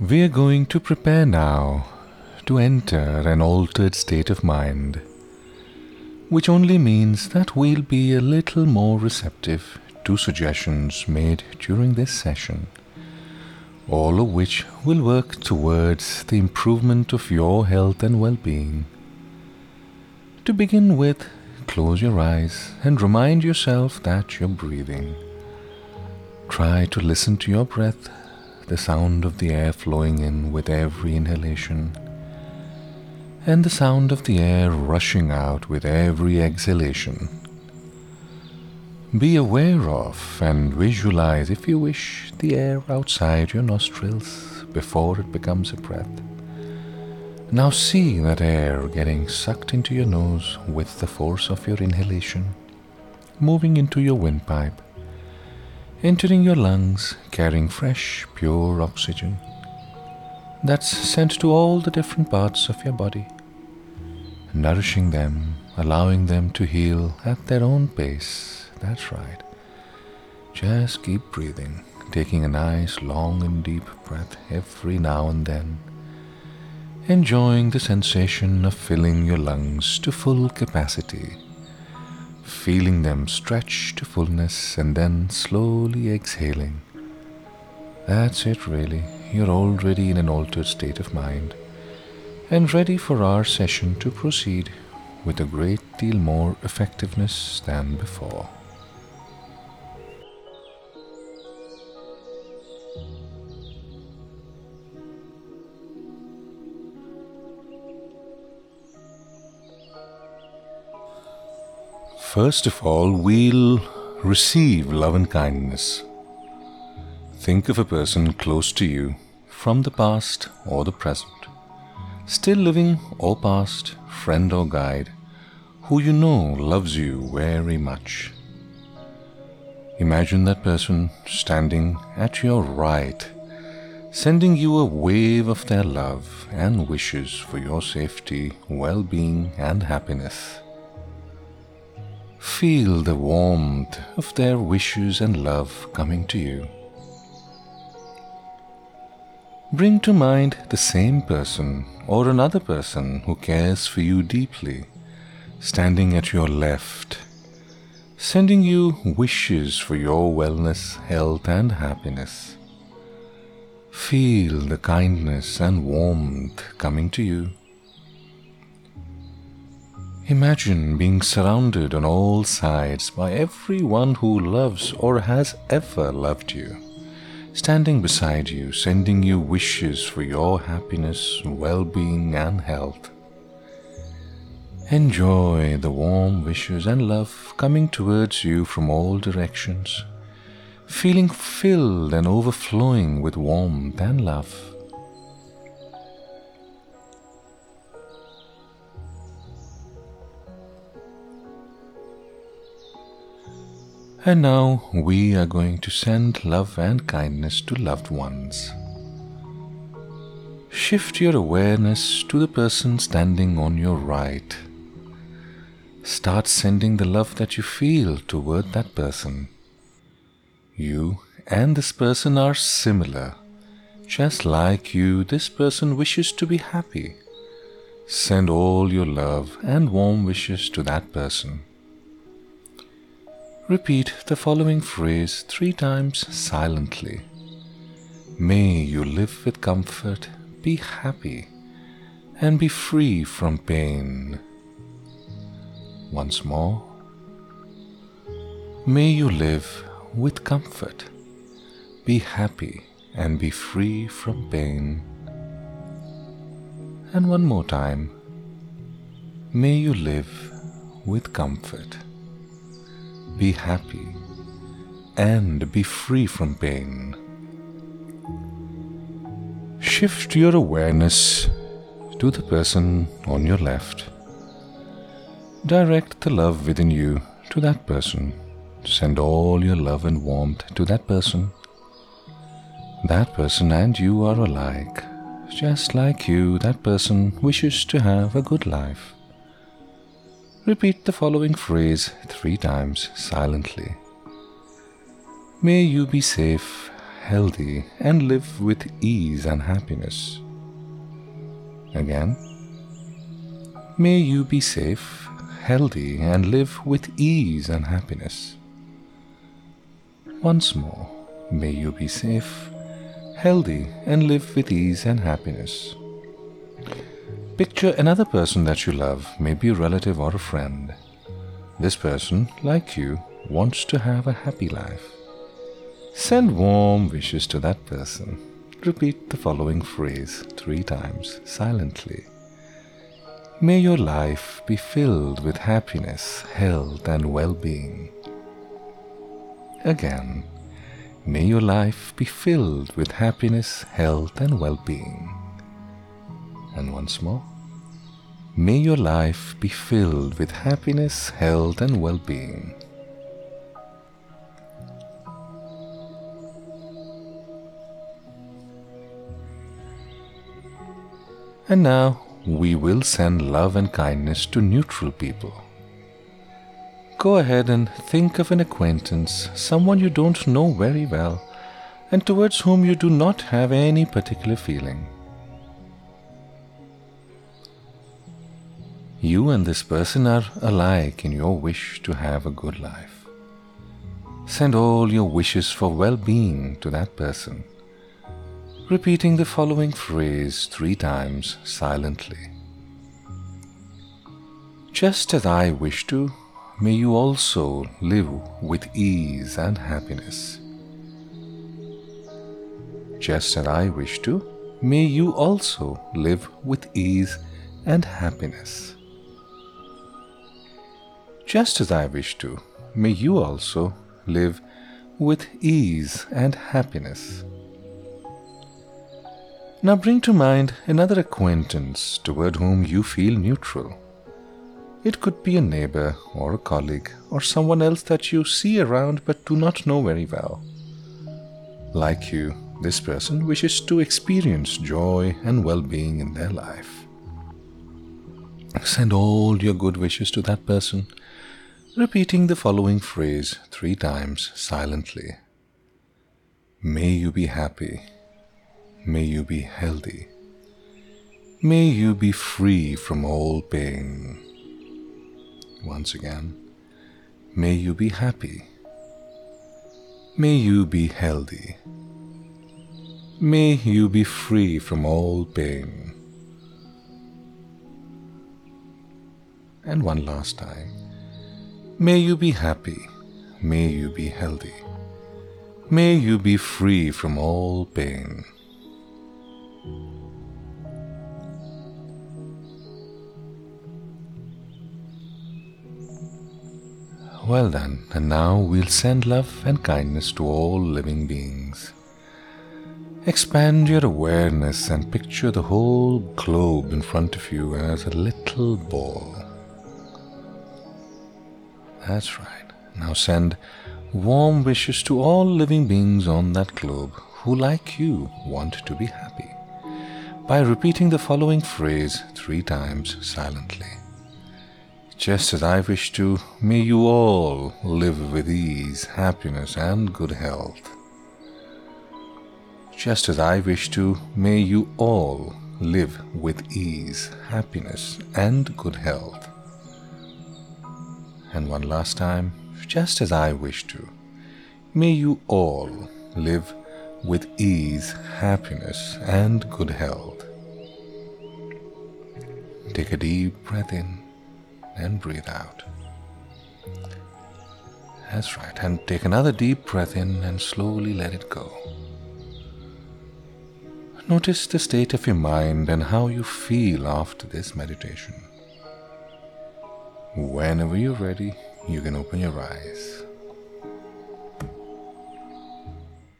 We are going to prepare now to enter an altered state of mind, which only means that we'll be a little more receptive to suggestions made during this session, all of which will work towards the improvement of your health and well being. To begin with, close your eyes and remind yourself that you're breathing. Try to listen to your breath, the sound of the air flowing in with every inhalation, and the sound of the air rushing out with every exhalation. Be aware of and visualize, if you wish, the air outside your nostrils before it becomes a breath. Now see that air getting sucked into your nose with the force of your inhalation, moving into your windpipe, entering your lungs, carrying fresh, pure oxygen that's sent to all the different parts of your body, nourishing them, allowing them to heal at their own pace that's right. Just keep breathing, taking a nice long and deep breath every now and then. Enjoying the sensation of filling your lungs to full capacity, feeling them stretch to fullness and then slowly exhaling. That's it, really. You're already in an altered state of mind and ready for our session to proceed with a great deal more effectiveness than before. First of all, we'll receive love and kindness. Think of a person close to you from the past or the present, still living or past, friend or guide, who you know loves you very much. Imagine that person standing at your right, sending you a wave of their love and wishes for your safety, well being, and happiness. Feel the warmth of their wishes and love coming to you. Bring to mind the same person or another person who cares for you deeply, standing at your left, sending you wishes for your wellness, health, and happiness. Feel the kindness and warmth coming to you. Imagine being surrounded on all sides by everyone who loves or has ever loved you, standing beside you, sending you wishes for your happiness, well being, and health. Enjoy the warm wishes and love coming towards you from all directions, feeling filled and overflowing with warmth and love. And now we are going to send love and kindness to loved ones. Shift your awareness to the person standing on your right. Start sending the love that you feel toward that person. You and this person are similar. Just like you, this person wishes to be happy. Send all your love and warm wishes to that person. Repeat the following phrase three times silently. May you live with comfort, be happy, and be free from pain. Once more. May you live with comfort, be happy, and be free from pain. And one more time. May you live with comfort be happy, and be free from pain. Shift your awareness to the person on your left. Direct the love within you to that person. Send all your love and warmth to that person. That person and you are alike. Just like you, that person wishes to have a good life. Repeat the following phrase three times silently. May you be safe, healthy, and live with ease and happiness. Again, may you be safe, healthy, and live with ease and happiness. Once more, may you be safe, healthy, and live with ease and happiness. Picture another person that you love, maybe a relative or a friend. This person, like you, wants to have a happy life. Send warm wishes to that person. Repeat the following phrase three times silently. May your life be filled with happiness, health, and well being. Again, may your life be filled with happiness, health, and well being. And once more, may your life be filled with happiness, health, and well being. And now we will send love and kindness to neutral people. Go ahead and think of an acquaintance, someone you don't know very well, and towards whom you do not have any particular feeling. You and this person are alike in your wish to have a good life. Send all your wishes for well being to that person, repeating the following phrase three times silently. Just as I wish to, may you also live with ease and happiness. Just as I wish to, may you also live with ease and happiness. Just as I wish to, may you also live with ease and happiness. Now bring to mind another acquaintance toward whom you feel neutral. It could be a neighbor or a colleague or someone else that you see around but do not know very well. Like you, this person wishes to experience joy and well being in their life. Send all your good wishes to that person repeating the following phrase three times silently. May you be happy. May you be healthy. May you be free from all pain. Once again, may you be happy. May you be healthy. May you be free from all pain. And one last time. May you be happy. May you be healthy. May you be free from all pain. Well done, and now we'll send love and kindness to all living beings. Expand your awareness and picture the whole globe in front of you as a little ball. That's right. Now send warm wishes to all living beings on that globe who, like you, want to be happy by repeating the following phrase three times silently. Just as I wish to, may you all live with ease, happiness, and good health. Just as I wish to, may you all live with ease, happiness, and good health and one last time, just as I wish to. May you all live with ease, happiness, and good health. Take a deep breath in and breathe out. That's right, and take another deep breath in and slowly let it go. Notice the state of your mind and how you feel after this meditation. Whenever you're ready, you can open your eyes.